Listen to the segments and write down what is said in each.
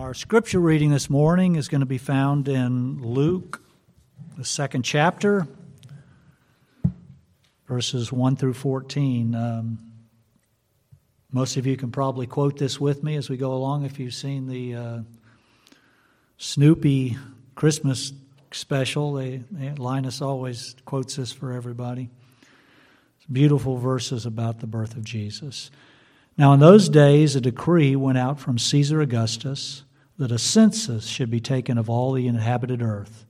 Our scripture reading this morning is going to be found in Luke, the second chapter, verses 1 through 14. Um, most of you can probably quote this with me as we go along if you've seen the uh, Snoopy Christmas special. They, Linus always quotes this for everybody. It's beautiful verses about the birth of Jesus. Now, in those days, a decree went out from Caesar Augustus that a census should be taken of all the inhabited earth.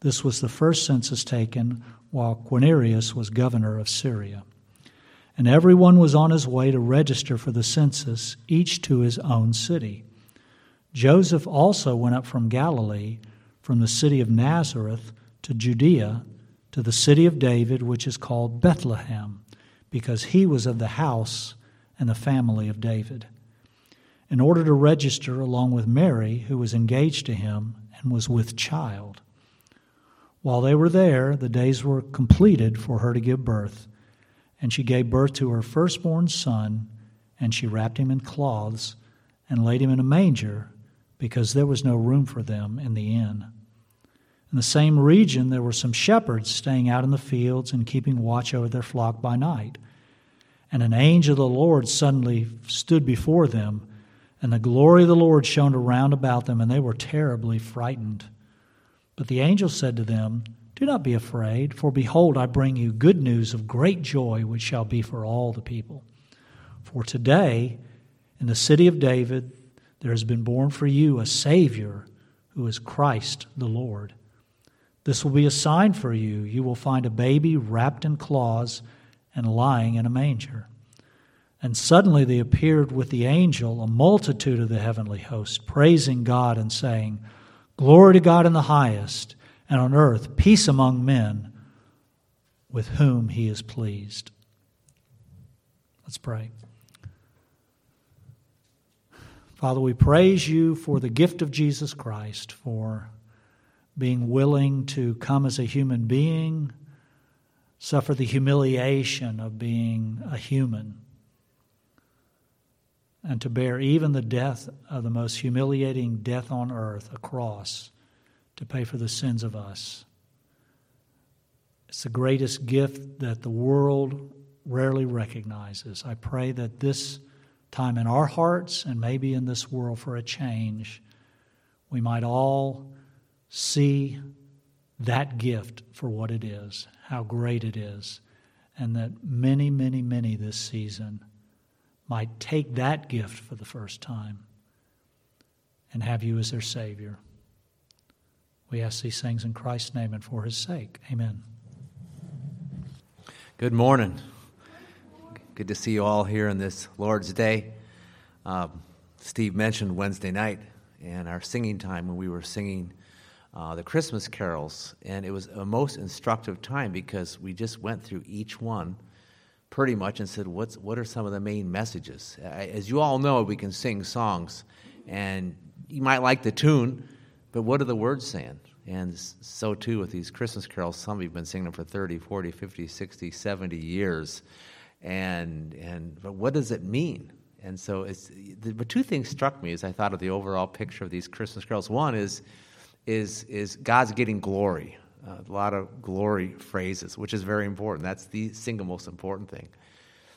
This was the first census taken while Quirinius was governor of Syria. And everyone was on his way to register for the census, each to his own city. Joseph also went up from Galilee, from the city of Nazareth to Judea, to the city of David, which is called Bethlehem, because he was of the house and the family of David, in order to register along with Mary, who was engaged to him and was with child. While they were there, the days were completed for her to give birth, and she gave birth to her firstborn son, and she wrapped him in cloths and laid him in a manger, because there was no room for them in the inn. In the same region, there were some shepherds staying out in the fields and keeping watch over their flock by night. And an angel of the Lord suddenly stood before them, and the glory of the Lord shone around about them, and they were terribly frightened. But the angel said to them, Do not be afraid, for behold, I bring you good news of great joy, which shall be for all the people. For today, in the city of David, there has been born for you a Savior who is Christ the Lord. This will be a sign for you. You will find a baby wrapped in cloths and lying in a manger. And suddenly there appeared with the angel a multitude of the heavenly host, praising God and saying, Glory to God in the highest, and on earth peace among men with whom he is pleased. Let's pray. Father, we praise you for the gift of Jesus Christ, for being willing to come as a human being suffer the humiliation of being a human, and to bear even the death of the most humiliating death on earth, a cross, to pay for the sins of us. It's the greatest gift that the world rarely recognizes. I pray that this time in our hearts and maybe in this world for a change, we might all see that gift for what it is how great it is, and that many, many, many this season might take that gift for the first time and have you as their Savior. We ask these things in Christ's name and for His sake. Amen. Good morning. Good to see you all here on this Lord's Day. Um, Steve mentioned Wednesday night and our singing time when we were singing uh, the Christmas carols, and it was a most instructive time because we just went through each one pretty much and said, What's, What are some of the main messages? As you all know, we can sing songs, and you might like the tune, but what are the words saying? And so too with these Christmas carols, some of you have been singing them for 30, 40, 50, 60, 70 years. And, and but what does it mean? And so it's, but two things struck me as I thought of the overall picture of these Christmas carols. One is is, is God's getting glory. A lot of glory phrases, which is very important. That's the single most important thing.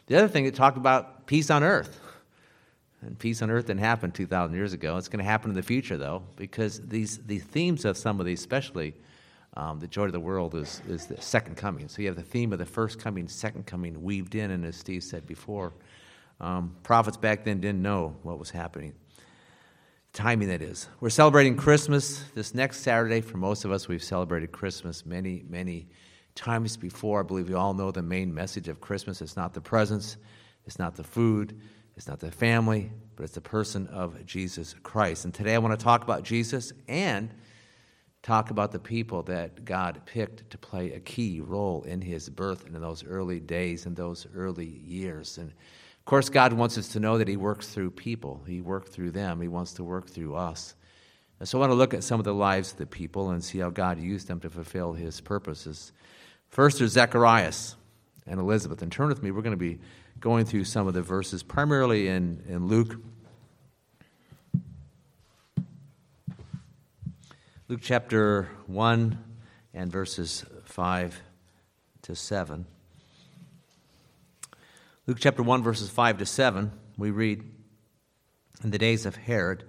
The other thing, it talked about peace on earth. And peace on earth didn't happen 2,000 years ago. It's going to happen in the future, though, because these, the themes of some of these, especially um, the joy of the world, is, is the second coming. So you have the theme of the first coming, second coming weaved in, and as Steve said before, um, prophets back then didn't know what was happening timing that is. We're celebrating Christmas this next Saturday. For most of us, we've celebrated Christmas many, many times before. I believe we all know the main message of Christmas. It's not the presents, it's not the food, it's not the family, but it's the person of Jesus Christ. And today I want to talk about Jesus and talk about the people that God picked to play a key role in his birth and in those early days and those early years. And of course, God wants us to know that He works through people. He worked through them. He wants to work through us. And so I want to look at some of the lives of the people and see how God used them to fulfill His purposes. First, there's Zacharias and Elizabeth. And turn with me, we're going to be going through some of the verses, primarily in, in Luke. Luke chapter 1 and verses 5 to 7. Luke chapter 1, verses 5 to 7, we read In the days of Herod,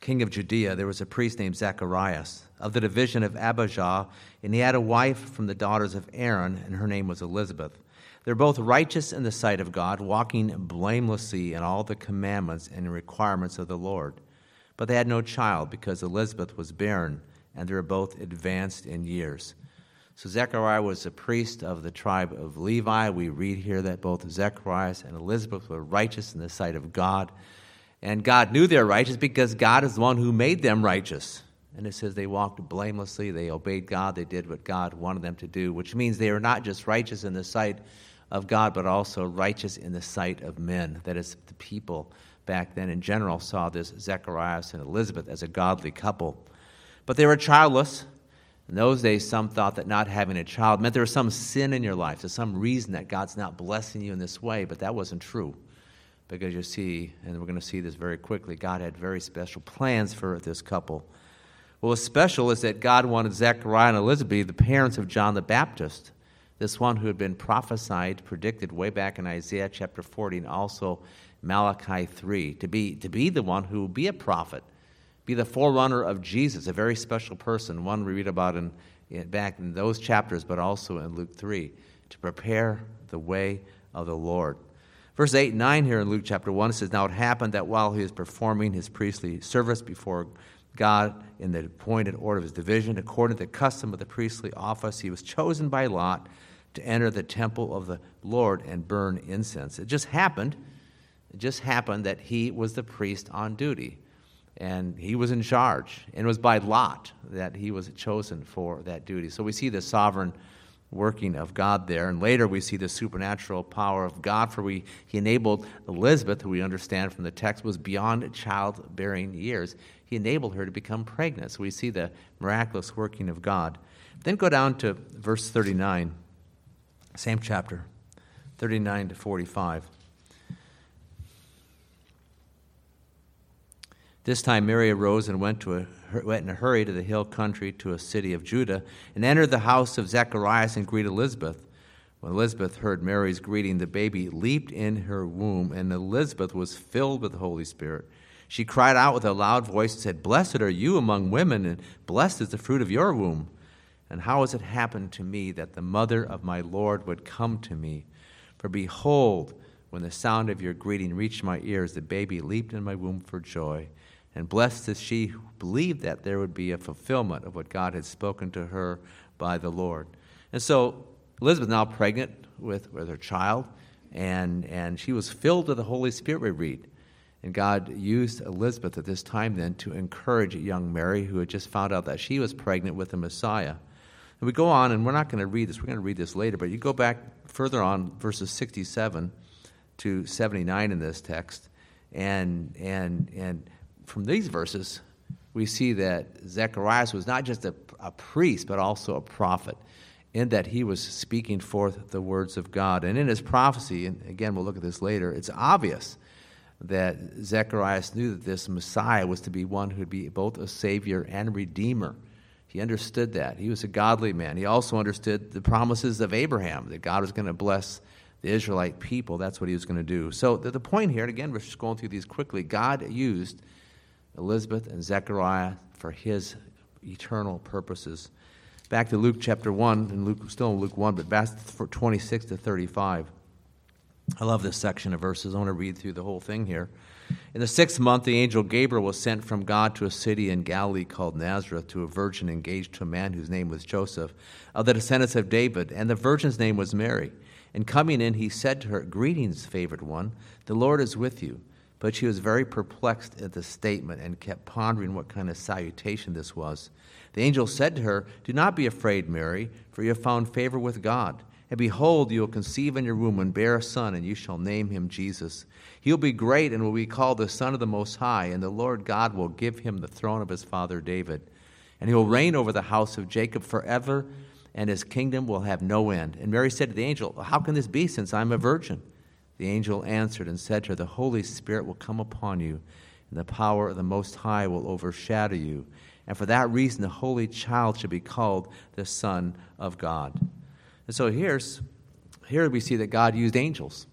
king of Judea, there was a priest named Zacharias of the division of Abijah, and he had a wife from the daughters of Aaron, and her name was Elizabeth. They're both righteous in the sight of God, walking blamelessly in all the commandments and requirements of the Lord. But they had no child because Elizabeth was barren, and they were both advanced in years. So Zechariah was a priest of the tribe of Levi. We read here that both Zechariah and Elizabeth were righteous in the sight of God. And God knew they're righteous because God is the one who made them righteous. And it says they walked blamelessly, they obeyed God, they did what God wanted them to do, which means they are not just righteous in the sight of God, but also righteous in the sight of men. That is, the people back then in general saw this Zechariah and Elizabeth as a godly couple. But they were childless. In those days, some thought that not having a child meant there was some sin in your life. There's some reason that God's not blessing you in this way, but that wasn't true. Because you see, and we're going to see this very quickly, God had very special plans for this couple. What was special is that God wanted Zechariah and Elizabeth, the parents of John the Baptist, this one who had been prophesied, predicted way back in Isaiah chapter 40 and also Malachi 3, to be, to be the one who would be a prophet, be the forerunner of Jesus, a very special person, one we read about in, in, back in those chapters, but also in Luke 3, to prepare the way of the Lord. Verse 8 and 9 here in Luke chapter 1 says, Now it happened that while he was performing his priestly service before God in the appointed order of his division, according to the custom of the priestly office, he was chosen by Lot to enter the temple of the Lord and burn incense. It just happened. It just happened that he was the priest on duty and he was in charge. And it was by lot that he was chosen for that duty. So we see the sovereign working of God there. And later we see the supernatural power of God, for we, he enabled Elizabeth, who we understand from the text was beyond childbearing years, he enabled her to become pregnant. So we see the miraculous working of God. Then go down to verse 39. Same chapter, 39 to 45. This time Mary arose and went, to a, went in a hurry to the hill country to a city of Judah and entered the house of Zacharias and greeted Elizabeth. When Elizabeth heard Mary's greeting, the baby leaped in her womb, and Elizabeth was filled with the Holy Spirit. She cried out with a loud voice and said, Blessed are you among women, and blessed is the fruit of your womb. And how has it happened to me that the mother of my Lord would come to me? For behold, when the sound of your greeting reached my ears, the baby leaped in my womb for joy. And blessed is she who believed that there would be a fulfillment of what God had spoken to her by the Lord. And so Elizabeth now pregnant with, with her child, and, and she was filled with the Holy Spirit, we read. And God used Elizabeth at this time then to encourage young Mary, who had just found out that she was pregnant with the Messiah. And we go on, and we're not going to read this, we're going to read this later, but you go back further on, verses 67 to 79 in this text, and, and, and from these verses, we see that Zacharias was not just a, a priest, but also a prophet, in that he was speaking forth the words of God. And in his prophecy, and again, we'll look at this later, it's obvious that Zacharias knew that this Messiah was to be one who would be both a Savior and Redeemer he understood that. He was a godly man. He also understood the promises of Abraham that God was going to bless the Israelite people. That's what he was going to do. So, the, the point here, and again, we're just going through these quickly God used Elizabeth and Zechariah for his eternal purposes. Back to Luke chapter 1, and Luke, still in Luke 1, but back for 26 to 35. I love this section of verses. I want to read through the whole thing here. In the sixth month, the angel Gabriel was sent from God to a city in Galilee called Nazareth to a virgin engaged to a man whose name was Joseph, of the descendants of David, and the virgin's name was Mary. And coming in, he said to her, Greetings, favored one, the Lord is with you. But she was very perplexed at the statement and kept pondering what kind of salutation this was. The angel said to her, Do not be afraid, Mary, for you have found favor with God. And behold, you will conceive in your womb and bear a son, and you shall name him Jesus. He will be great and will be called the Son of the Most High, and the Lord God will give him the throne of his father David. And he will reign over the house of Jacob forever, and his kingdom will have no end. And Mary said to the angel, How can this be, since I'm a virgin? The angel answered and said to her, The Holy Spirit will come upon you, and the power of the Most High will overshadow you And for that reason, the Holy Child should be called the Son of God. And so here's, here we see that God used angels.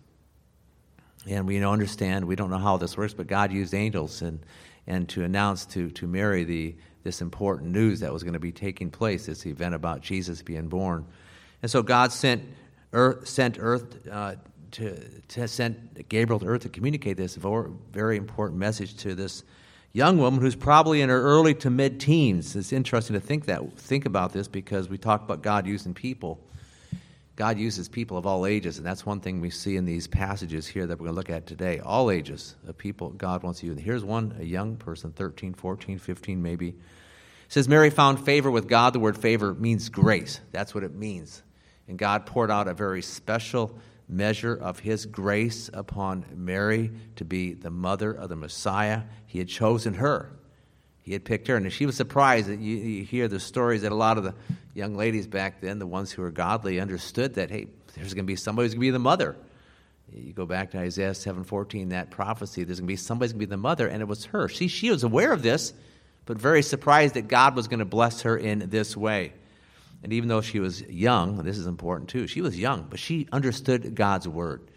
And we understand, we don't know how this works, but God used angels and, and to announce to, to Mary the, this important news that was going to be taking place, this event about Jesus being born. And so God sent earth, sent earth uh, to, to send Gabriel to earth to communicate this very important message to this young woman who's probably in her early to mid teens. It's interesting to think that think about this because we talk about God using people. God uses people of all ages, and that's one thing we see in these passages here that we're going to look at today. All ages of people God wants to use. Here's one, a young person, 13, 14, 15 maybe. It says, Mary found favor with God. The word favor means grace. That's what it means. And God poured out a very special measure of his grace upon Mary to be the mother of the Messiah. He had chosen her. He had picked her. And she was surprised that you, you hear the stories that a lot of the young ladies back then, the ones who were godly, understood that, hey, there's going to be somebody who's going to be the mother. You go back to Isaiah 7:14, that prophecy, there's going to be somebody's going to be the mother, and it was her. See, she was aware of this, but very surprised that God was going to bless her in this way. And even though she was young, this is important too, she was young, but she understood God's word.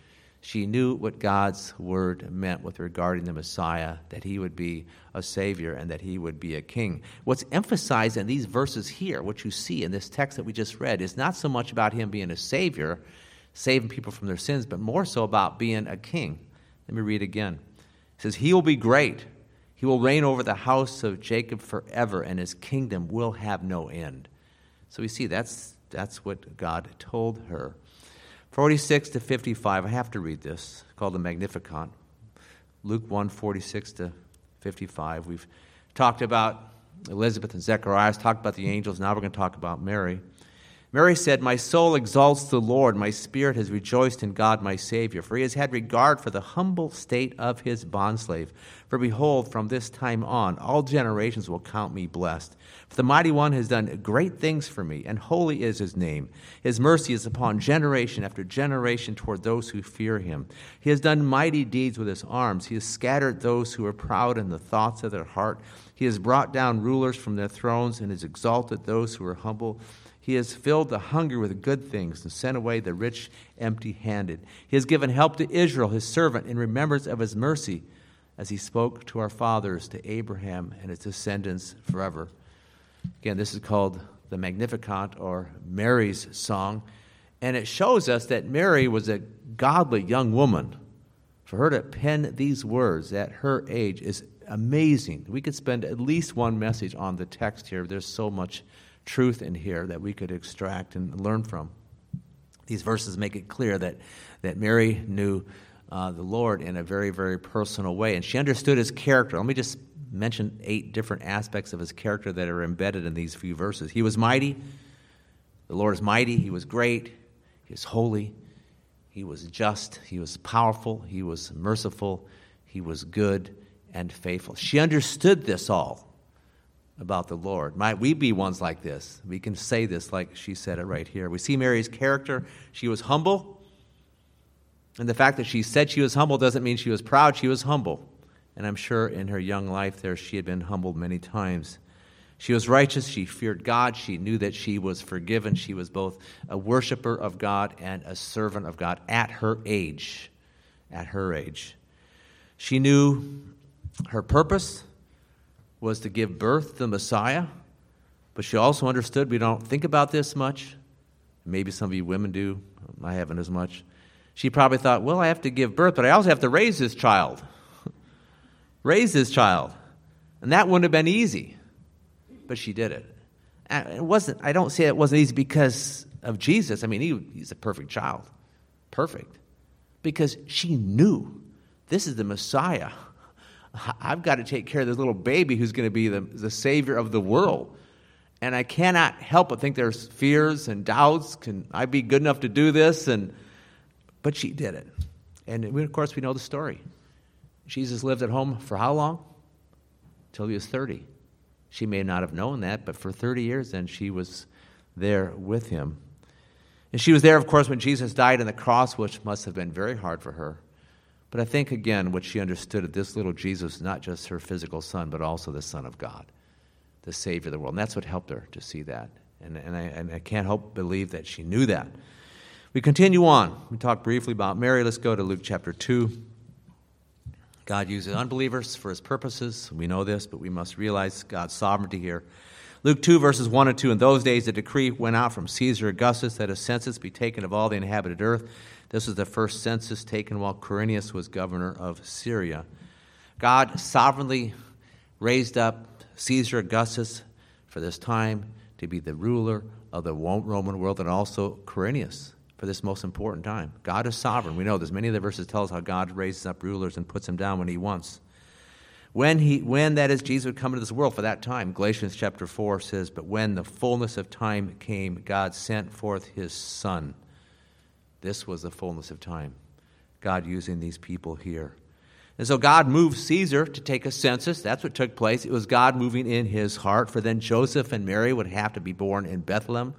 She knew what God's word meant with regarding the Messiah, that he would be a Savior and that he would be a king. What's emphasized in these verses here, what you see in this text that we just read, is not so much about him being a Savior, saving people from their sins, but more so about being a king. Let me read again. It says, He will be great. He will reign over the house of Jacob forever, and his kingdom will have no end. So we see that's, that's what God told her. 46 to 55, I have to read this, called the Magnificat. Luke 1 46 to 55. We've talked about Elizabeth and Zechariah, talked about the angels, now we're going to talk about Mary. Mary said, My soul exalts the Lord, my spirit has rejoiced in God my Savior, for he has had regard for the humble state of his bondslave. For behold, from this time on, all generations will count me blessed. For the mighty one has done great things for me, and holy is his name. His mercy is upon generation after generation toward those who fear him. He has done mighty deeds with his arms. He has scattered those who are proud in the thoughts of their heart. He has brought down rulers from their thrones and has exalted those who are humble. He has filled the hungry with good things and sent away the rich empty handed. He has given help to Israel, his servant, in remembrance of his mercy, as he spoke to our fathers, to Abraham and his descendants forever. Again, this is called the Magnificat or Mary's song. And it shows us that Mary was a godly young woman. For her to pen these words at her age is amazing. We could spend at least one message on the text here. There's so much truth in here that we could extract and learn from. These verses make it clear that, that Mary knew uh, the Lord in a very, very personal way, and she understood his character. Let me just mention eight different aspects of his character that are embedded in these few verses. He was mighty. The Lord is mighty. He was great. He was holy. He was just. He was powerful. He was merciful. He was good and faithful. She understood this all about the Lord. Might we be ones like this? We can say this like she said it right here. We see Mary's character. She was humble. And the fact that she said she was humble doesn't mean she was proud. She was humble. And I'm sure in her young life there she had been humbled many times. She was righteous. She feared God. She knew that she was forgiven. She was both a worshiper of God and a servant of God at her age. At her age. She knew her purpose was to give birth to the Messiah, but she also understood we don't think about this much. Maybe some of you women do. I haven't as much. She probably thought, well, I have to give birth, but I also have to raise this child. raise this child. And that wouldn't have been easy. But she did it. It wasn't, I don't say it wasn't easy because of Jesus. I mean, he, he's a perfect child. Perfect. Because she knew this is the Messiah. I've got to take care of this little baby who's going to be the, the savior of the world. And I cannot help but think there's fears and doubts. Can I be good enough to do this? And but she did it. And we, of course, we know the story. Jesus lived at home for how long? Till he was 30. She may not have known that, but for 30 years then she was there with him. And she was there, of course, when Jesus died on the cross, which must have been very hard for her. But I think, again, what she understood that this little Jesus not just her physical son, but also the Son of God. the Savior of the world. And that's what helped her to see that. And, and, I, and I can't help believe that she knew that. We continue on. We talked briefly about Mary. Let's go to Luke chapter 2. God uses unbelievers for his purposes. We know this, but we must realize God's sovereignty here. Luke 2, verses 1 and 2. In those days, a decree went out from Caesar Augustus that a census be taken of all the inhabited earth. This was the first census taken while Quirinius was governor of Syria. God sovereignly raised up Caesar Augustus for this time to be the ruler of the Roman world and also Quirinius for this most important time. God is sovereign. We know this. Many of the verses tell us how God raises up rulers and puts them down when he wants. When, he, when that is, Jesus would come into this world for that time. Galatians chapter 4 says, But when the fullness of time came, God sent forth his Son. This was the fullness of time. God using these people here. And so God moved Caesar to take a census. That's what took place. It was God moving in his heart, for then Joseph and Mary would have to be born in Bethlehem,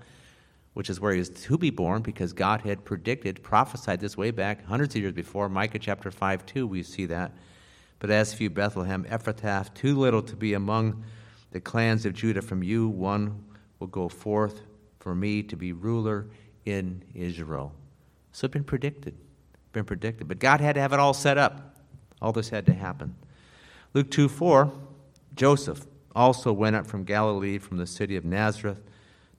which is where he was to be born, because God had predicted, prophesied this way back hundreds of years before. Micah chapter 5 2, we see that. But as for you, Bethlehem, Ephrathah, too little to be among the clans of Judah, from you one will go forth for me to be ruler in Israel. So it's been predicted, been predicted. But God had to have it all set up. All this had to happen. Luke 2 4, Joseph also went up from Galilee, from the city of Nazareth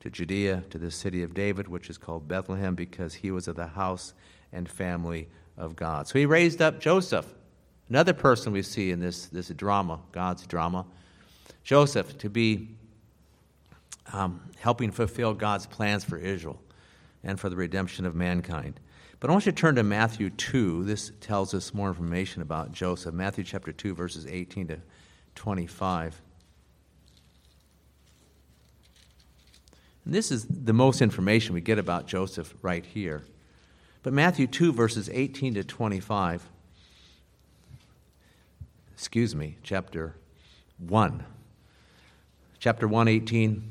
to Judea, to the city of David, which is called Bethlehem, because he was of the house and family of God. So he raised up Joseph, another person we see in this, this drama, God's drama. Joseph to be um, helping fulfill God's plans for Israel and for the redemption of mankind. But I want you to turn to Matthew 2. This tells us more information about Joseph. Matthew chapter 2, verses 18 to 25. And this is the most information we get about Joseph right here. But Matthew 2, verses 18 to 25, excuse me, chapter 1. Chapter 1, 18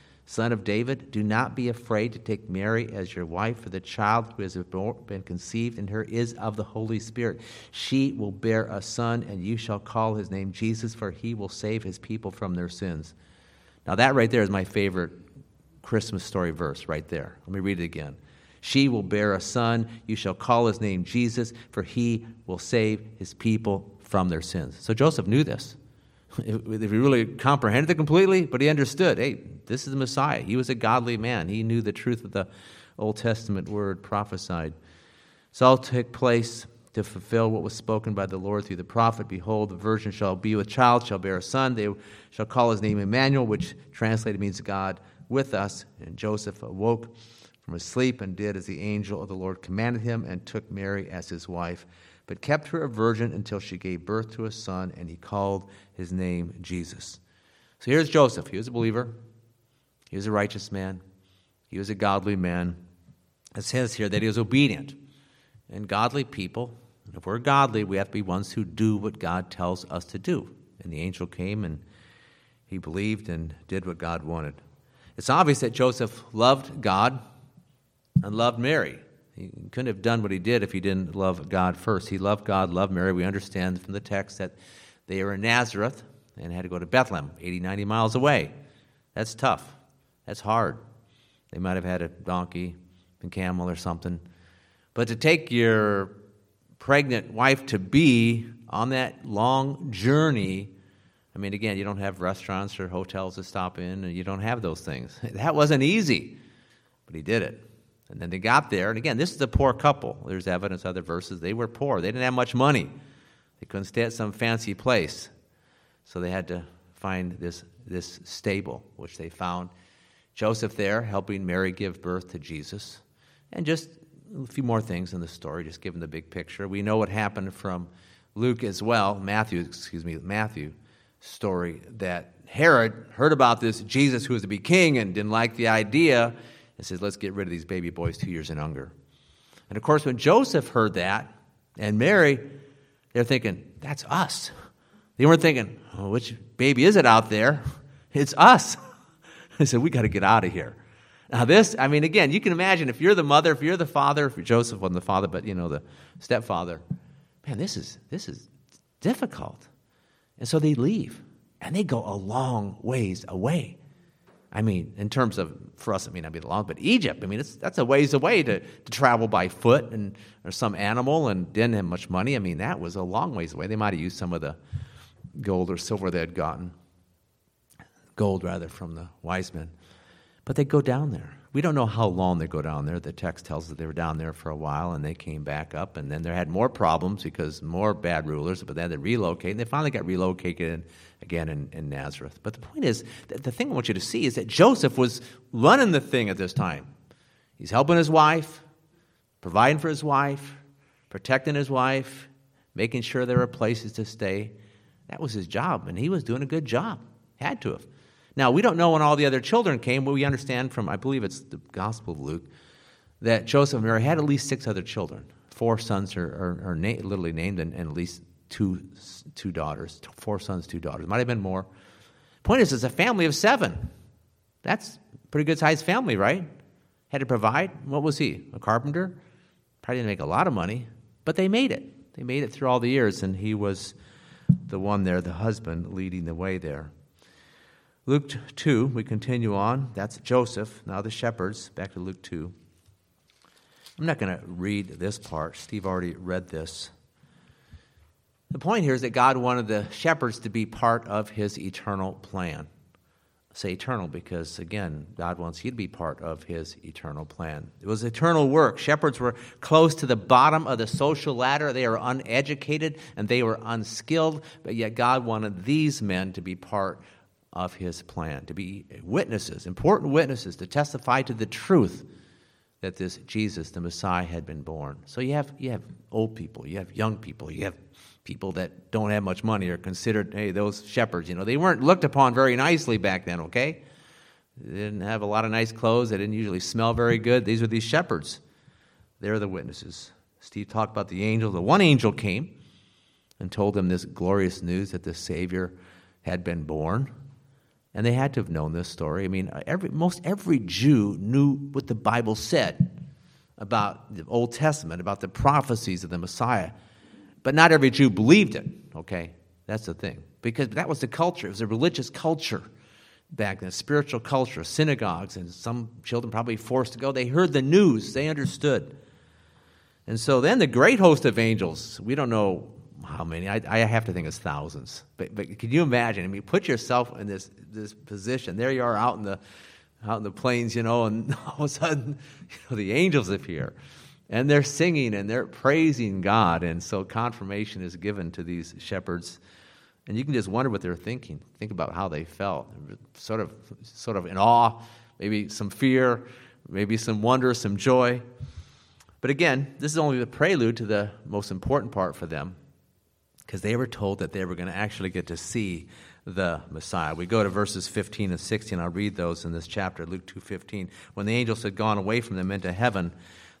son of David, do not be afraid to take Mary as your wife, for the child who has been conceived in her is of the Holy Spirit. She will bear a son, and you shall call his name Jesus, for he will save his people from their sins. Now, that right there is my favorite Christmas story verse, right there. Let me read it again. She will bear a son, you shall call his name Jesus, for he will save his people from their sins. So Joseph knew this if he really comprehended it completely, but he understood hey, this is the Messiah. He was a godly man. He knew the truth of the Old Testament word prophesied. This all took place to fulfill what was spoken by the Lord through the prophet. Behold, the virgin shall be with child, shall bear a son. They shall call his name Emmanuel, which translated means God with us. And Joseph awoke from his sleep and did as the angel of the Lord commanded him and took Mary as his wife but kept her a virgin until she gave birth to a son, and he called his name Jesus. So here's Joseph. He was a believer, he was a righteous man, he was a godly man. It says here that he was obedient. And godly people, if we're godly, we have to be ones who do what God tells us to do. And the angel came and he believed and did what God wanted. It's obvious that Joseph loved God and loved Mary. He couldn't have done what he did if he didn't love God first. He loved God, loved Mary. We understand from the text that they were in Nazareth and had to go to Bethlehem, 80, 90 miles away. That's tough. That's hard. They might have had a donkey and camel or something. But to take your pregnant wife to be on that long journey, I mean, again, you don't have restaurants or hotels to stop in, and you don't have those things. That wasn't easy, but he did it. And then they got there, and again, this is a poor couple. There's evidence, other verses. They were poor. They didn't have much money. They couldn't stay at some fancy place. So they had to find this, this stable, which they found. Joseph there helping Mary give birth to Jesus. And just a few more things in the story, just giving the big picture. We know what happened from Luke as well, Matthew, excuse me, Matthew story, that Herod heard about this Jesus who was to be king and didn't like the idea and says, Let's get rid of these baby boys two years and younger. And of course, when Joseph heard that, and Mary, They're thinking, that's us. They weren't thinking, oh, which baby is it out there? It's us. They said, we got to get out of here. Now, this, I mean, again, you can imagine if you're the mother, if you're the father, if Joseph wasn't the father, but you know, the stepfather, man, this is, this is difficult. And so they leave and they go a long ways away. I mean, in terms of, for us, it may not be the long, but Egypt, I mean, that's a ways away to, to travel by foot and, or some animal and didn't have much money. I mean, that was a long ways away. They might have used some of the gold or silver they had gotten, gold rather, from the wise men. But they go down there. We don't know how long they go down there. The text tells us they were down there for a while and they came back up. And then they had more problems because more bad rulers, but they had to relocate. And they finally got relocated again in, in Nazareth. But the point is, the thing I want you to see is that Joseph was running the thing at this time. He's helping his wife, providing for his wife, protecting his wife, making sure there were places to stay. That was his job, and he was doing a good job. Had to have. Now, we don't know when all the other children came, but we understand from, I believe it's the Gospel of Luke, that Joseph and Mary had at least six other children. Four sons are, are, are na- literally named, and, and at least two, two daughters, four sons, two daughters. Might have been more. Point is, it's a family of seven. That's pretty good sized family, right? Had to provide. What was he? A carpenter? Probably didn't make a lot of money, but they made it. They made it through all the years, and he was the one there, the husband, leading the way there. Luke 2, we continue on. That's Joseph, now the shepherds. Back to Luke 2. I'm not going to read this part. Steve already read this. The point here is that God wanted the shepherds to be part of his eternal plan. I say eternal because, again, God wants you to be part of his eternal plan. It was eternal work. Shepherds were close to the bottom of the social ladder. They were uneducated and they were unskilled, but yet God wanted these men to be part of his plan, to be witnesses, important witnesses, to testify to the truth that this Jesus, the Messiah, had been born. So you have, you have old people, you have young people, you have people that don't have much money are considered, hey, those shepherds, you know, they weren't looked upon very nicely back then, okay? They didn't have a lot of nice clothes, they didn't usually smell very good. These were these shepherds. They're the witnesses. Steve talked about the angel. The one angel came and told them this glorious news that the Savior had been born. And they had to have known this story. I mean, every, most every Jew knew what the Bible said about the Old Testament, about the prophecies of the Messiah. But not every Jew believed it, okay? That's the thing. Because that was the culture. It was a religious culture back then, spiritual culture, synagogues, and some children probably forced to go. They heard the news, they understood. And so then the great host of angels, we don't know how many, I, I have to think it's thousands. But, but can you imagine? I mean, put yourself in this, this position. There you are out in the out in the plains, you know, and all of a sudden, you know, the angels appear and they're singing and they're praising God. And so confirmation is given to these shepherds. And you can just wonder what they're thinking. Think about how they felt. Sort of, sort of in awe, maybe some fear, maybe some wonder, some joy. But again, this is only the prelude to the most important part for them because they were told that they were going to actually get to see the Messiah. We go to verses 15 and 16. I'll read those in this chapter, Luke 2:15. When the angels had gone away from them into heaven,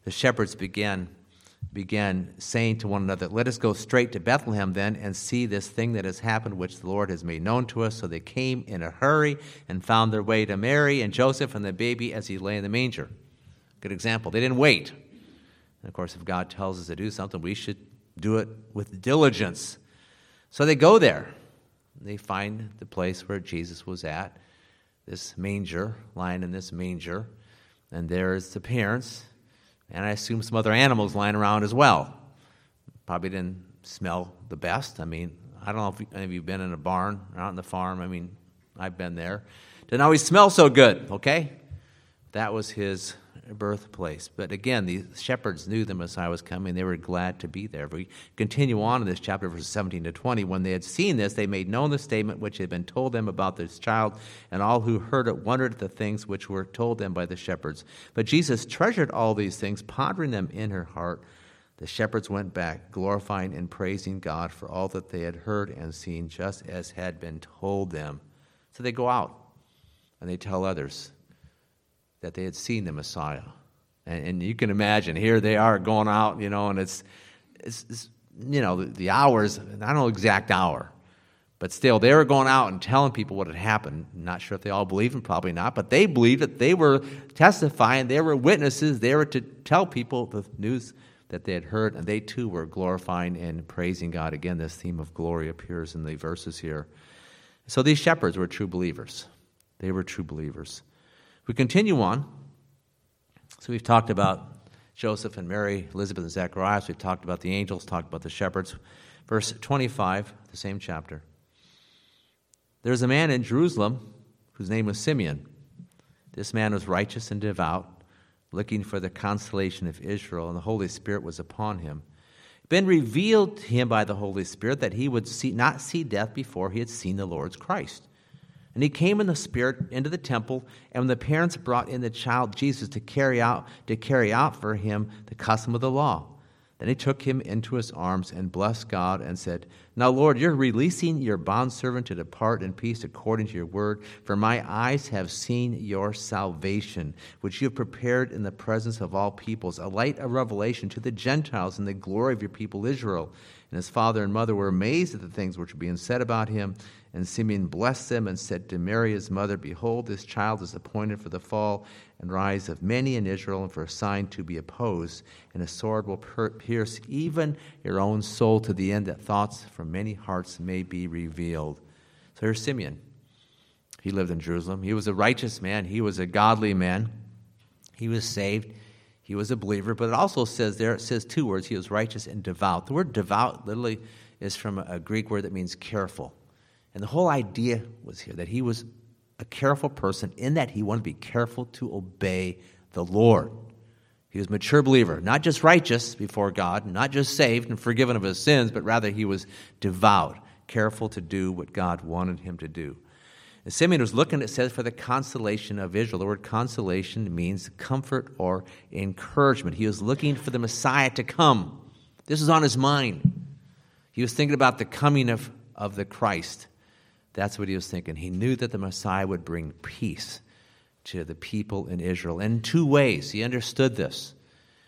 the shepherds began began saying to one another, Let us go straight to Bethlehem then and see this thing that has happened, which the Lord has made known to us. So they came in a hurry and found their way to Mary and Joseph and the baby as he lay in the manger. Good example. They didn't wait. And of course, if God tells us to do something, we should do it with diligence. So they go there. They find the place where Jesus was at, this manger, lying in this manger. And there's the parents and I assume some other animals lying around as well. Probably didn't smell the best. I mean, I don't know if any of you have been in a barn or out on the farm. I mean, I've been there. Didn't always smell so good, okay? That was his birthplace. But again, the shepherds knew the Messiah was coming. They were glad to be there. If We continue on in this chapter, verses 17 to 20. When they had seen this, they made known the statement which had been told them about this child, and all who heard it wondered at the things which were told them by the shepherds. But Jesus treasured all these things, pondering them in her heart. The shepherds went back, glorifying and praising God for all that they had heard and seen, just as had been told them. So they go out and they tell others that they had seen the Messiah. And, and, you can imagine, here they are going out, you know, and it's, it's, it's you know, the, the hours, I don't know exact hour, but still, they were going out and telling people what had happened. Not sure if they all believed him, probably not, but they believed that they were testifying, they were witnesses, they were to tell people the news that they had heard, and they too were glorifying and praising God. Again, this theme of glory appears in the verses here. So these shepherds were true believers. They were true believers. We continue on. So we've talked about Joseph and Mary, Elizabeth and Zacharias. We've talked about the angels, talked about the shepherds. Verse 25, the same chapter. There's a man in Jerusalem whose name was Simeon. This man was righteous and devout, looking for the consolation of Israel, and the Holy Spirit was upon him. It had Been revealed to him by the Holy Spirit that he would see, not see death before he had seen the Lord's Christ. And he came in the Spirit into the temple, and when the parents brought in the child Jesus to carry out to carry out for him the custom of the law, then he took him into his arms and blessed God and said, Now, Lord, you're releasing your bondservant to depart in peace according to your word, for my eyes have seen your salvation, which you have prepared in the presence of all peoples, a light of revelation to the Gentiles and the glory of your people Israel. And his father and mother were amazed at the things which were being said about him. And Simeon blessed them and said to Mary his mother, Behold, this child is appointed for the fall and rise of many in Israel, and for a sign to be opposed. And a sword will pierce even your own soul to the end that thoughts from many hearts may be revealed. So here's Simeon. He lived in Jerusalem. He was a righteous man, he was a godly man. He was saved. He was a believer, but it also says there, it says two words. He was righteous and devout. The word devout literally is from a Greek word that means careful. And the whole idea was here that he was a careful person in that he wanted to be careful to obey the Lord. He was a mature believer, not just righteous before God, not just saved and forgiven of his sins, but rather he was devout, careful to do what God wanted him to do. And Simeon was looking, it says, for the consolation of Israel. The word consolation means comfort or encouragement. He was looking for the Messiah to come. This was on his mind. He was thinking about the coming of, of the Christ. That's what he was thinking. He knew that the Messiah would bring peace to the people in Israel in two ways. He understood this.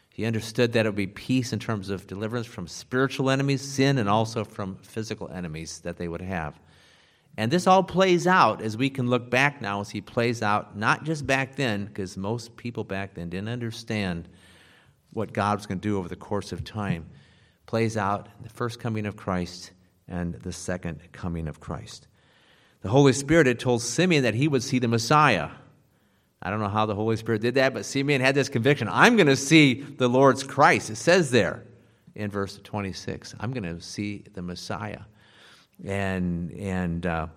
He understood that it would be peace in terms of deliverance from spiritual enemies, sin, and also from physical enemies that they would have. And this all plays out as we can look back now as he plays out, not just back then, because most people back then didn't understand what God was going to do over the course of time. Plays out the first coming of Christ and the second coming of Christ. The Holy Spirit had told Simeon that he would see the Messiah. I don't know how the Holy Spirit did that, but Simeon had this conviction I'm going to see the Lord's Christ. It says there in verse 26 I'm going to see the Messiah. And, and uh,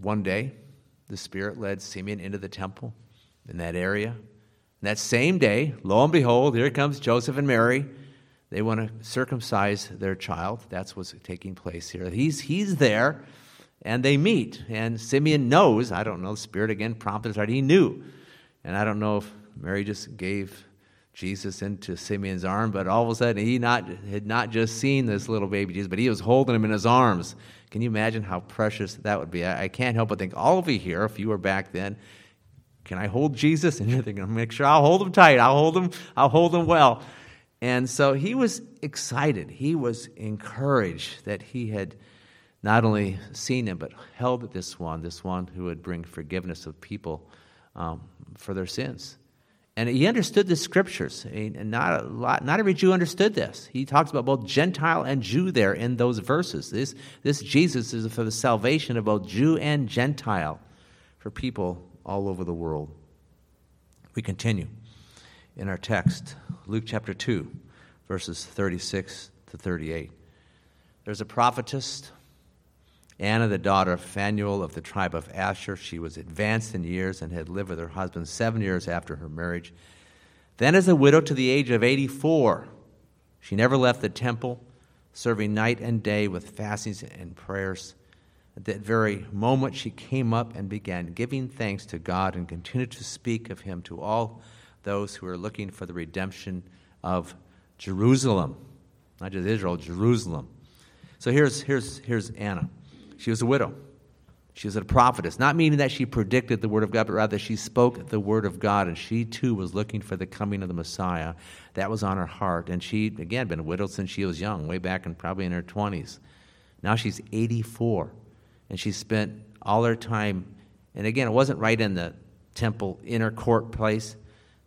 one day, the Spirit led Simeon into the temple in that area. And that same day, lo and behold, here comes Joseph and Mary. They want to circumcise their child. That's what's taking place here. He's, he's there and they meet. And Simeon knows, I don't know, the Spirit again prompted his heart. He knew. And I don't know if Mary just gave Jesus into Simeon's arm, but all of a sudden he not, had not just seen this little baby Jesus, but he was holding him in his arms. Can you imagine how precious that would be? I, I can't help but think, all of you here, if you were back then, can I hold Jesus? And you're thinking, make sure I'll hold him tight. I'll hold him, I'll hold him well. And so he was excited. He was encouraged that he had not only seen him, but held this one, this one who would bring forgiveness of people um, for their sins. And he understood the scriptures. And not, a lot, not every Jew understood this. He talks about both Gentile and Jew there in those verses. This, this Jesus is for the salvation of both Jew and Gentile for people all over the world. We continue in our text, Luke chapter 2, verses 36 to 38. There's a prophetess Anna, the daughter of Phanuel of the tribe of Asher, she was advanced in years and had lived with her husband seven years after her marriage. Then, as a widow to the age of 84, she never left the temple, serving night and day with fastings and prayers. At that very moment, she came up and began giving thanks to God and continued to speak of him to all those who were looking for the redemption of Jerusalem. Not just Israel, Jerusalem. So here's, here's, here's Anna. She was a widow. She was a prophetess, not meaning that she predicted the word of God, but rather she spoke the word of God, and she too was looking for the coming of the Messiah. That was on her heart. And she, again, been widowed since she was young, way back and probably in her 20s. Now she's 84, and she spent all her time, and again, it wasn't right in the temple inner court place,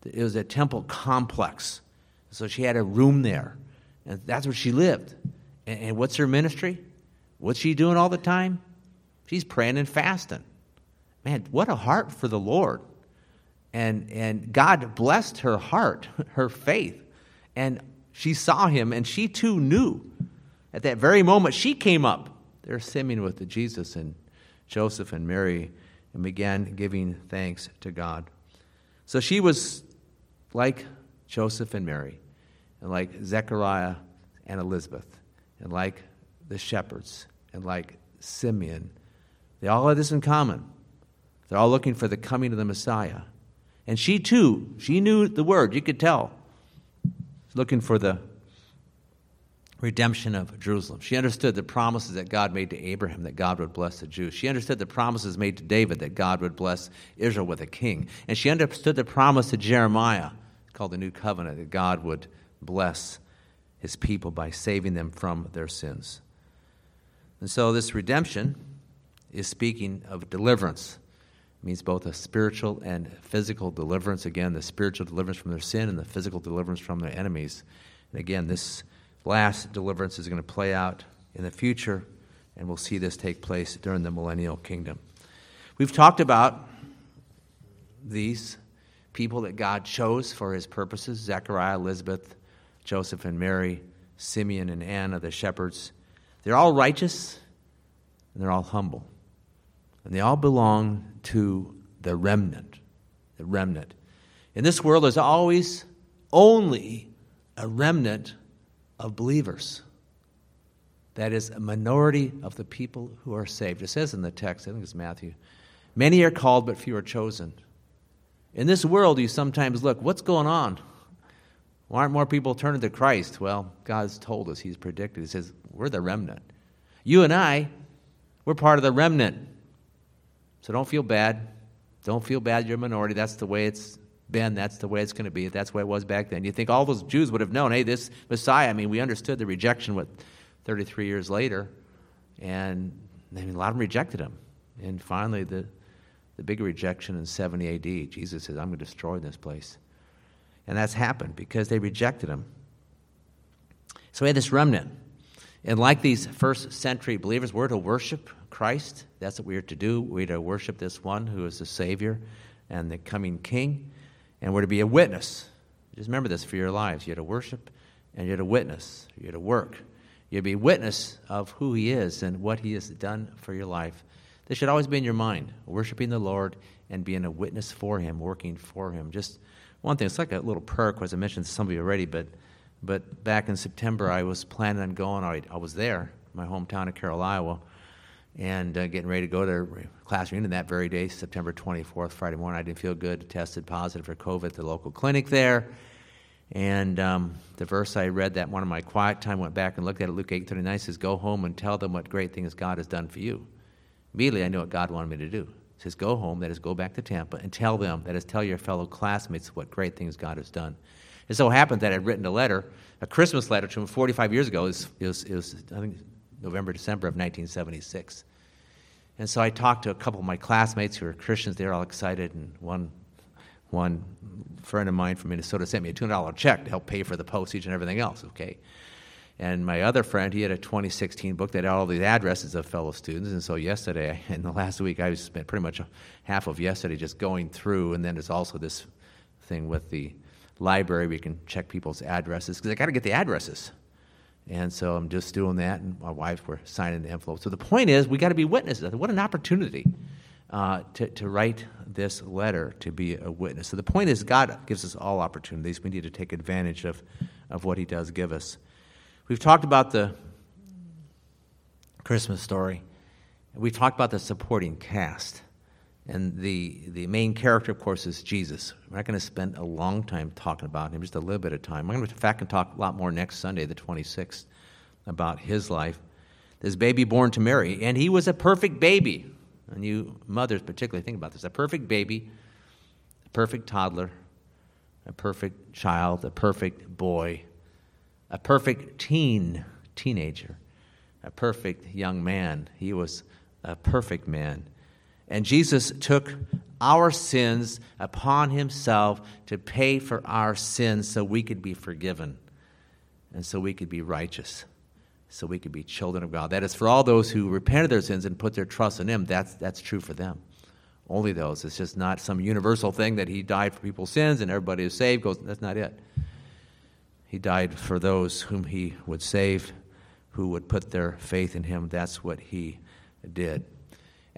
it was a temple complex. So she had a room there, and that's where she lived. And, and what's her ministry? What's she doing all the time? She's praying and fasting. Man, what a heart for the Lord. And, and God blessed her heart, her faith. And she saw him, and she too knew. At that very moment, she came up. There, Simeon with the Jesus and Joseph and Mary, and began giving thanks to God. So she was like Joseph and Mary, and like Zechariah and Elizabeth, and like the shepherds, and like Simeon they all had this in common. They're all looking for the coming of the Messiah. And she too, she knew the word, you could tell. She's looking for the redemption of Jerusalem. She understood the promises that God made to Abraham that God would bless the Jews. She understood the promises made to David that God would bless Israel with a king. And she understood the promise to Jeremiah, called the New Covenant, that God would bless his people by saving them from their sins. And so this redemption is speaking of deliverance. It means both a spiritual and physical deliverance. Again, the spiritual deliverance from their sin and the physical deliverance from their enemies. And again, this last deliverance is going to play out in the future, and we'll see this take place during the millennial kingdom. We've talked about these people that God chose for his purposes Zechariah, Elizabeth, Joseph, and Mary, Simeon, and Anna, the shepherds. They're all righteous and they're all humble. And they all belong to the remnant. The remnant. In this world, there's always only a remnant of believers. That is a minority of the people who are saved. It says in the text, I think it's Matthew, many are called, but few are chosen. In this world, you sometimes look, what's going on? Why aren't more people turning to Christ? Well, God's told us, He's predicted. He says, we're the remnant. You and I, we're part of the remnant. So don't feel bad. Don't feel bad you're a minority. That's the way it's been. That's the way it's going to be. That's the way it was back then. You think all those Jews would have known, hey, this Messiah, I mean, we understood the rejection, what, 33 years later. And I mean, a lot of them rejected him. And finally, the, the big rejection in 70 AD, Jesus says, I'm going to destroy this place. And that's happened because they rejected him. So we had this remnant. And like these first century believers, we're to worship Christ. That's what we are to do. We're to worship this one who is the Savior and the coming King. And we're to be a witness. Just remember this for your lives. You're to worship and you're to witness. You're to work. You're to be witness of who He is and what He has done for your life. This should always be in your mind worshiping the Lord and being a witness for Him, working for Him. Just one thing, it's like a little perk, as I mentioned to somebody already, but but back in September, I was planning on going. I, I was there, my hometown of Carroll, Iowa, and uh, getting ready to go to class reunion that very day, September 24th, Friday morning. I didn't feel good, tested positive for COVID at the local clinic there. And um, the verse I read that one of my quiet time went back and looked at it. Luke 8:39 says, "Go home and tell them what great things God has done for you." Immediately, I knew what God wanted me to do. It says, "Go home." That is, go back to Tampa and tell them. That is, tell your fellow classmates what great things God has done. It so happened that I'd written a letter, a Christmas letter to him 45 years ago. It was, it was, it was I think, November, December of 1976. And so I talked to a couple of my classmates who were Christians. They were all excited, and one, one friend of mine from Minnesota sent me a $200 check to help pay for the postage and everything else, okay? And my other friend, he had a 2016 book that had all the addresses of fellow students. And so yesterday, in the last week, I spent pretty much half of yesterday just going through. And then there's also this thing with the library we can check people's addresses because I got to get the addresses. And so I'm just doing that, and my wife were signing the envelope. So the point is, we got to be witnesses. What an opportunity uh, to, to write this letter to be a witness. So the point is, God gives us all opportunities. We need to take advantage of, of what He does give us. We've talked about the Christmas story. We've talked about the supporting cast. And the, the main character, of course, is Jesus. We're not going to spend a long time talking about him, just a little bit of time. I'm going to, in fact, talk a lot more next Sunday, the 26th, about his life. This baby born to Mary, and he was a perfect baby. and you mothers particularly think about this a perfect baby, a perfect toddler, a perfect child, a perfect boy, a perfect teen, teenager, a perfect young man. He was a perfect man. And Jesus took our sins upon himself to pay for our sins so we could be forgiven and so we could be righteous, so we could be children of God. That is for all those who repent of their sins and put their trust in him. That's, that's true for them. Only those. It's just not some universal thing that he died for people's sins and everybody is saved. Goes, that's not it. He died for those whom he would save, who would put their faith in him. That's what he did.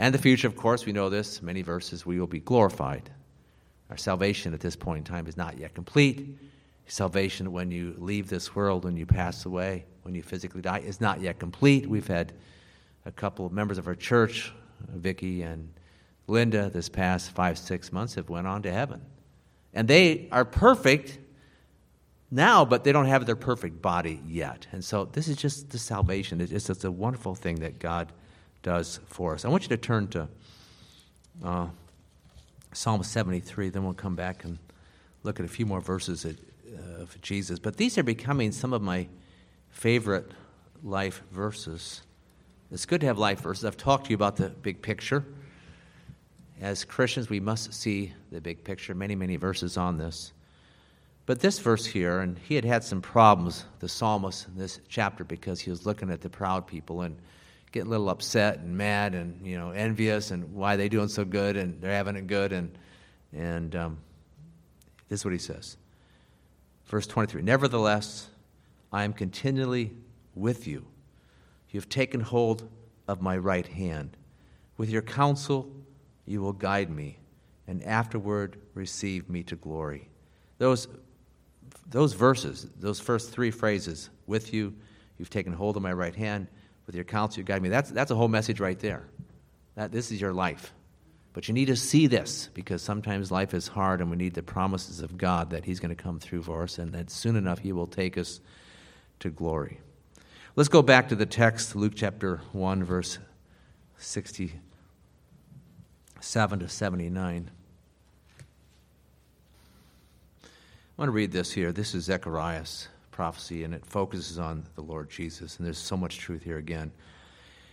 And the future, of course, we know this, many verses, we will be glorified. Our salvation at this point in time is not yet complete. Salvation, when you leave this world, when you pass away, when you physically die, is not yet complete. We've had a couple of members of our church, Vicky and Linda, this past five, six months have went on to heaven. And they are perfect now, but they don't have their perfect body yet. And so this is just the salvation. It's just a wonderful thing that God does for us. I want you to turn to uh, Psalm 73, then we'll come back and look at a few more verses of Jesus. But these are becoming some of my favorite life verses. It's good to have life verses. I've talked to you about the big picture. As Christians, we must see the big picture. Many, many verses on this. But this verse here, and he had had some problems, the psalmist, in this chapter, because he was looking at the proud people and getting a little upset and mad and you know envious and why are they doing so good and they're having it good and and um, this is what he says. Verse 23 nevertheless i am continually with you. You have taken hold of my right hand. With your counsel you will guide me and afterward receive me to glory. Those those verses those first three phrases with you you've taken hold of my right hand with your counsel, you guide me. That's, that's a whole message right there. That this is your life. But you need to see this because sometimes life is hard and we need the promises of God that He's going to come through for us and that soon enough He will take us to glory. Let's go back to the text, Luke chapter 1, verse 67 to 79. I want to read this here. This is Zechariah's prophecy, and it focuses on the Lord Jesus. And there's so much truth here again.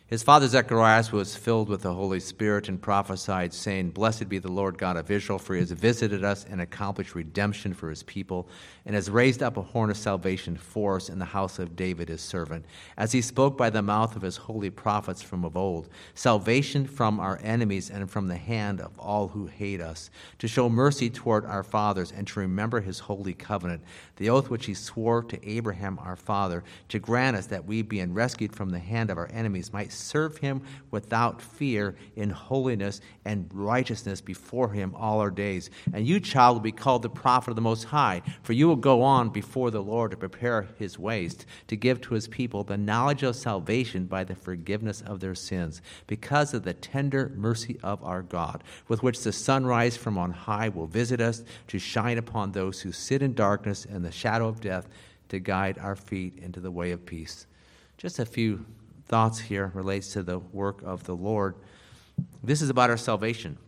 His father Zechariah was filled with the Holy Spirit and prophesied, saying, Blessed be the Lord God of Israel, for he has visited us and accomplished redemption for his people, and has raised up a horn of salvation for us in the house of David his servant, as he spoke by the mouth of his holy prophets from of old, salvation from our enemies and from the hand of all who hate us, to show mercy toward our fathers, and to remember his holy covenant, the oath which he swore to Abraham our father, to grant us that we, being rescued from the hand of our enemies, might serve him without fear in holiness and righteousness before him all our days. And you, child, will be called the prophet of the Most High, for you will go on before the Lord to prepare his ways, to give to his people the knowledge of salvation by the forgiveness of their sins, because of the tender mercy of our God, with which the sunrise from on high will visit us, to shine upon those who sit in darkness and the shadow of death, to guide our feet into the way of peace. Just a few thoughts here relates to the work of the Lord. This is about our salvation,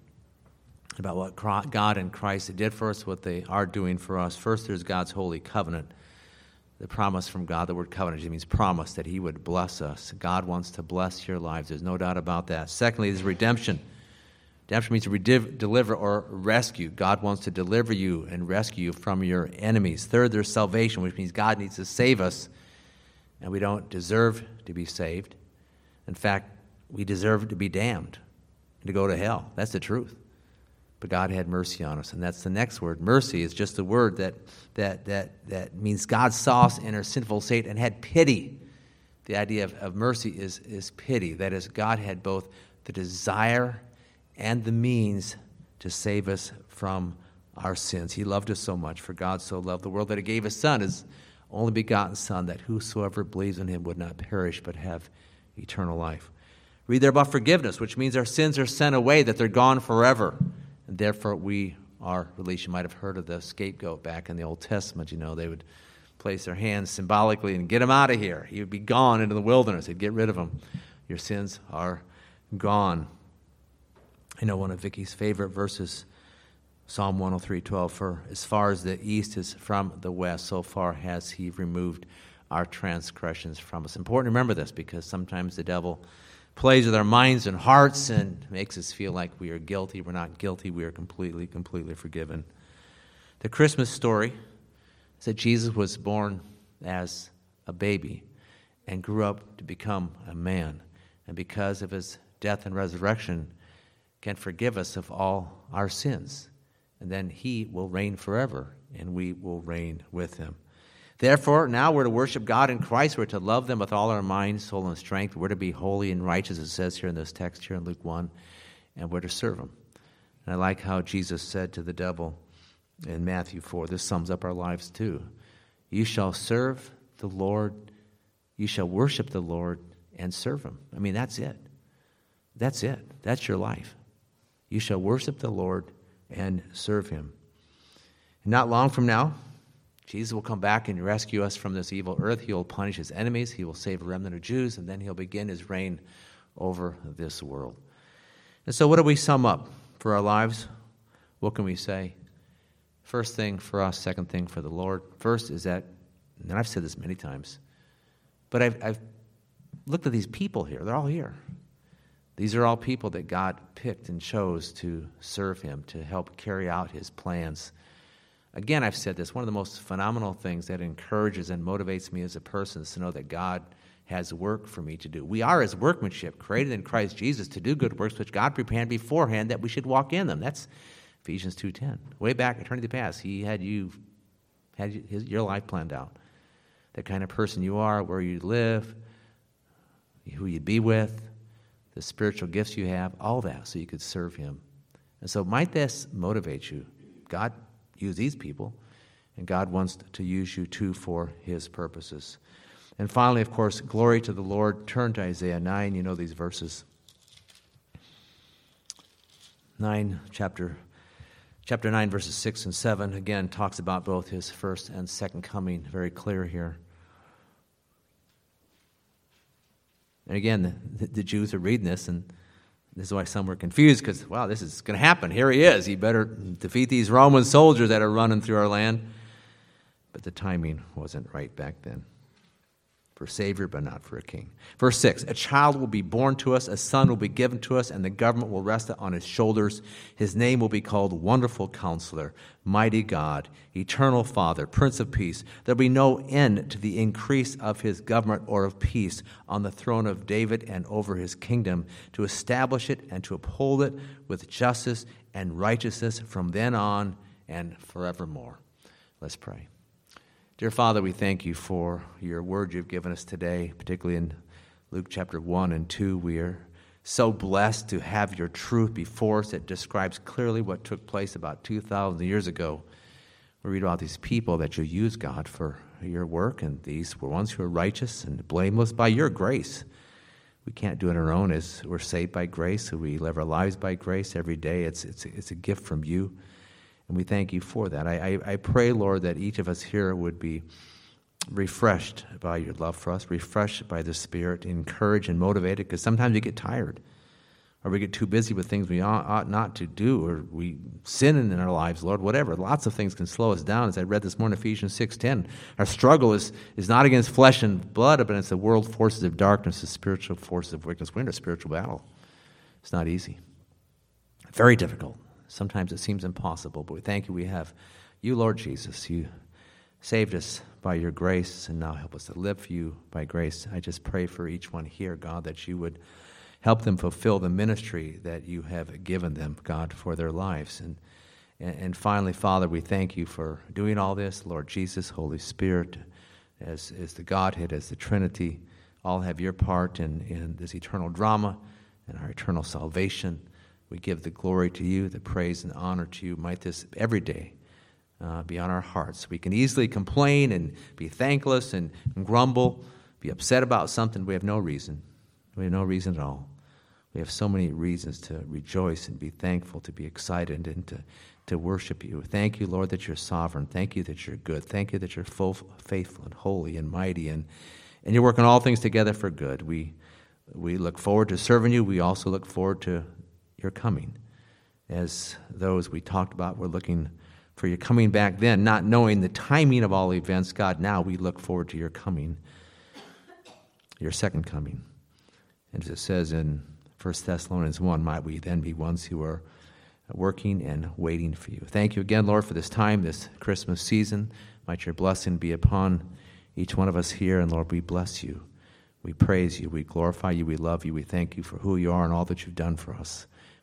about what God and Christ did for us, what they are doing for us. First, there's God's holy covenant, the promise from God. The word covenant means promise that He would bless us. God wants to bless your lives. There's no doubt about that. Secondly, there's redemption. Redemption means to rediv- deliver or rescue. God wants to deliver you and rescue you from your enemies. Third, there's salvation, which means God needs to save us and we don't deserve to be saved. In fact, we deserve to be damned and to go to hell. That's the truth. But God had mercy on us, and that's the next word. Mercy is just a word that, that, that, that means God saw us in our sinful state and had pity. The idea of, of mercy is, is pity. That is, God had both the desire and the means to save us from our sins. He loved us so much, for God so loved the world that He gave His Son, His only begotten Son, that whosoever believes in him would not perish but have eternal life. Read there about forgiveness, which means our sins are sent away, that they're gone forever. And therefore, we are released. You might have heard of the scapegoat back in the Old Testament. You know, they would place their hands symbolically and get him out of here. He would be gone into the wilderness. They'd get rid of him. Your sins are gone. I know one of Vicky's favorite verses, Psalm 103:12, for as far as the east is from the west, so far has he removed our transgressions from us. Important to remember this because sometimes the devil plays with our minds and hearts and makes us feel like we are guilty. We're not guilty. We are completely, completely forgiven. The Christmas story is that Jesus was born as a baby and grew up to become a man. And because of his death and resurrection, can forgive us of all our sins. And then he will reign forever, and we will reign with him. Therefore, now we're to worship God in Christ. We're to love them with all our mind, soul, and strength. We're to be holy and righteous, it says here in this text here in Luke 1, and we're to serve them. And I like how Jesus said to the devil in Matthew 4, this sums up our lives too. You shall serve the Lord, you shall worship the Lord and serve him. I mean, that's it. That's it. That's your life. You shall worship the Lord and serve him. Not long from now, Jesus will come back and rescue us from this evil earth. He will punish his enemies. He will save a remnant of Jews, and then he'll begin his reign over this world. And so, what do we sum up for our lives? What can we say? First thing for us, second thing for the Lord. First is that, and I've said this many times, but I've, I've looked at these people here. They're all here. These are all people that God picked and chose to serve him, to help carry out his plans Again, I've said this one of the most phenomenal things that encourages and motivates me as a person is to know that God has work for me to do. We are his workmanship, created in Christ Jesus to do good works which God prepared beforehand that we should walk in them. That's Ephesians 2:10. Way back eternity past, he had you had his, your life planned out. The kind of person you are, where you live, who you'd be with, the spiritual gifts you have, all that so you could serve him. And so might this motivate you? God use these people, and God wants to use you too for his purposes. And finally, of course, glory to the Lord. Turn to Isaiah 9. You know these verses. 9, chapter, chapter 9, verses 6 and 7, again, talks about both his first and second coming. Very clear here. And again, the, the Jews are reading this, and this is why some were confused because, wow, this is going to happen. Here he is. He better defeat these Roman soldiers that are running through our land. But the timing wasn't right back then for a Savior, but not for a king. Verse 6 A child will be born to us, a son will be given to us, and the government will rest on his shoulders. His name will be called Wonderful Counselor, Mighty God, Eternal Father, Prince of Peace. There'll be no end to the increase of his government or of peace on the throne of David and over his kingdom, to establish it and to uphold it with justice and righteousness from then on and forevermore. Let's pray. Dear Father, we thank you for your word you've given us today, particularly in Luke chapter 1 and 2. We are so blessed to have your truth before us that describes clearly what took place about 2,000 years ago. We read about these people that you use, God, for your work, and these were ones who are righteous and blameless by your grace. We can't do it on our own as we're saved by grace, we live our lives by grace every day. It's, it's, it's a gift from you. And we thank you for that. I, I, I, pray, Lord, that each of us here would be refreshed by your love for us, refreshed by the Spirit, encouraged and motivated, because sometimes we get tired or we get too busy with things we ought, ought not to do, or we sin in our lives, Lord, whatever. Lots of things can slow us down. As I read this morning, Ephesians 6.10, our struggle is, is not against flesh and blood, but it's the world forces of darkness, the spiritual forces of wickedness. We're in a spiritual battle. It's not easy. Very difficult. Sometimes it seems impossible, but we thank you we have you, Lord Jesus. You saved us by your grace, and now help us to live for you by grace. I just pray for each one here, God, that you would help them fulfill the ministry that you have given them, God, for their lives. And, and finally, Father, we thank you for doing all this. Lord Jesus, Holy Spirit, as, as the Godhead, as the Trinity, all have your part in, in this eternal drama and our eternal salvation. We give the glory to you, the praise and honor to you. Might this every day uh, be on our hearts. We can easily complain and be thankless and, and grumble, be upset about something. We have no reason. We have no reason at all. We have so many reasons to rejoice and be thankful, to be excited, and to, to worship you. Thank you, Lord, that you're sovereign. Thank you that you're good. Thank you that you're full, faithful and holy and mighty, and, and you're working all things together for good. We, we look forward to serving you. We also look forward to your coming. as those we talked about, we're looking for your coming back then, not knowing the timing of all events. God, now we look forward to your coming, your second coming. And as it says in 1 Thessalonians 1, might we then be ones who are working and waiting for you. Thank you again, Lord, for this time, this Christmas season. Might your blessing be upon each one of us here, and Lord, we bless you. We praise you. We glorify you. We love you. We thank you for who you are and all that you've done for us.